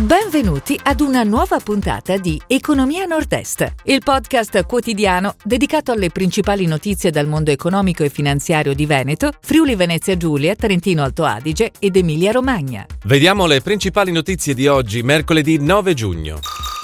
Benvenuti ad una nuova puntata di Economia Nord-Est, il podcast quotidiano dedicato alle principali notizie dal mondo economico e finanziario di Veneto, Friuli Venezia Giulia, Trentino Alto Adige ed Emilia Romagna. Vediamo le principali notizie di oggi, mercoledì 9 giugno.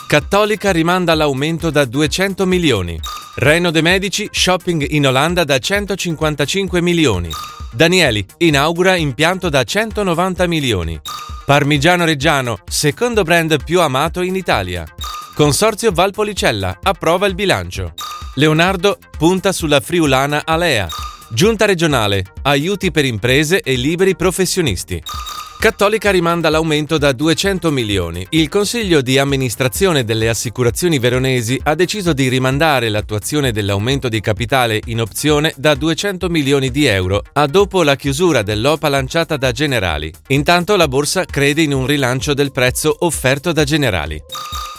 Cattolica rimanda l'aumento da 200 milioni. Reno De Medici, shopping in Olanda da 155 milioni. Danieli, inaugura impianto da 190 milioni. Parmigiano Reggiano, secondo brand più amato in Italia. Consorzio Valpolicella, approva il bilancio. Leonardo punta sulla friulana Alea. Giunta regionale, aiuti per imprese e liberi professionisti. Cattolica rimanda l'aumento da 200 milioni. Il Consiglio di amministrazione delle assicurazioni veronesi ha deciso di rimandare l'attuazione dell'aumento di capitale in opzione da 200 milioni di euro a dopo la chiusura dell'OPA lanciata da Generali. Intanto la borsa crede in un rilancio del prezzo offerto da Generali.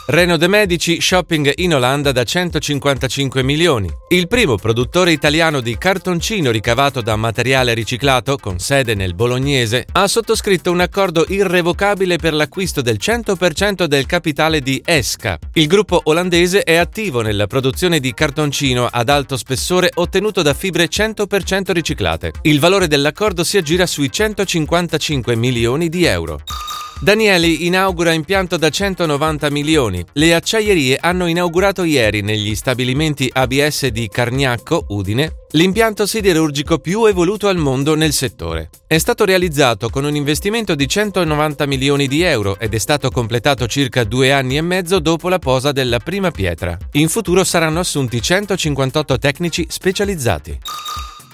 Reno De Medici shopping in Olanda da 155 milioni. Il primo produttore italiano di cartoncino ricavato da materiale riciclato, con sede nel bolognese, ha sottoscritto un accordo irrevocabile per l'acquisto del 100% del capitale di Esca. Il gruppo olandese è attivo nella produzione di cartoncino ad alto spessore ottenuto da fibre 100% riciclate. Il valore dell'accordo si aggira sui 155 milioni di euro. Danieli inaugura impianto da 190 milioni. Le acciaierie hanno inaugurato ieri negli stabilimenti ABS di Cargnacco, Udine, l'impianto siderurgico più evoluto al mondo nel settore. È stato realizzato con un investimento di 190 milioni di euro ed è stato completato circa due anni e mezzo dopo la posa della prima pietra. In futuro saranno assunti 158 tecnici specializzati.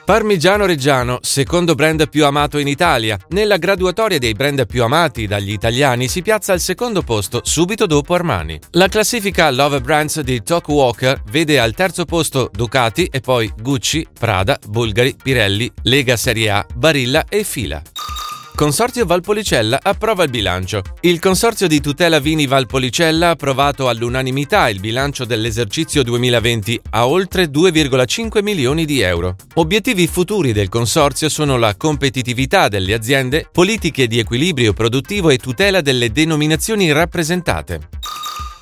Parmigiano Reggiano, secondo brand più amato in Italia. Nella graduatoria dei brand più amati dagli italiani si piazza al secondo posto, subito dopo Armani. La classifica Love Brands di Talk Walker vede al terzo posto Ducati e poi Gucci, Prada, Bulgari, Pirelli, Lega Serie A, Barilla e Fila. Consorzio Valpolicella approva il bilancio. Il Consorzio di tutela vini Valpolicella ha approvato all'unanimità il bilancio dell'esercizio 2020 a oltre 2,5 milioni di euro. Obiettivi futuri del Consorzio sono la competitività delle aziende, politiche di equilibrio produttivo e tutela delle denominazioni rappresentate.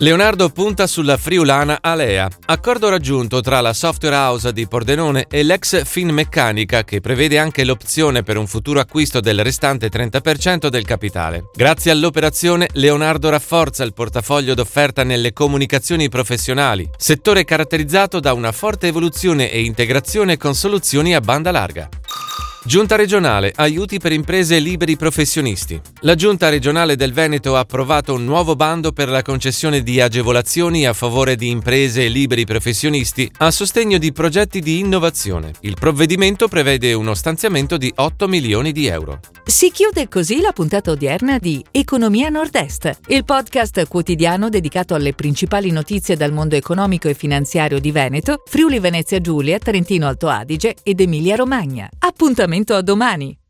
Leonardo punta sulla friulana Alea, accordo raggiunto tra la software house di Pordenone e l'ex Finmeccanica che prevede anche l'opzione per un futuro acquisto del restante 30% del capitale. Grazie all'operazione Leonardo rafforza il portafoglio d'offerta nelle comunicazioni professionali, settore caratterizzato da una forte evoluzione e integrazione con soluzioni a banda larga. Giunta regionale, aiuti per imprese e liberi professionisti. La Giunta regionale del Veneto ha approvato un nuovo bando per la concessione di agevolazioni a favore di imprese e liberi professionisti a sostegno di progetti di innovazione. Il provvedimento prevede uno stanziamento di 8 milioni di euro. Si chiude così la puntata odierna di Economia Nord-Est, il podcast quotidiano dedicato alle principali notizie dal mondo economico e finanziario di Veneto, Friuli Venezia Giulia, Trentino Alto Adige ed Emilia Romagna. Appuntamento a domani!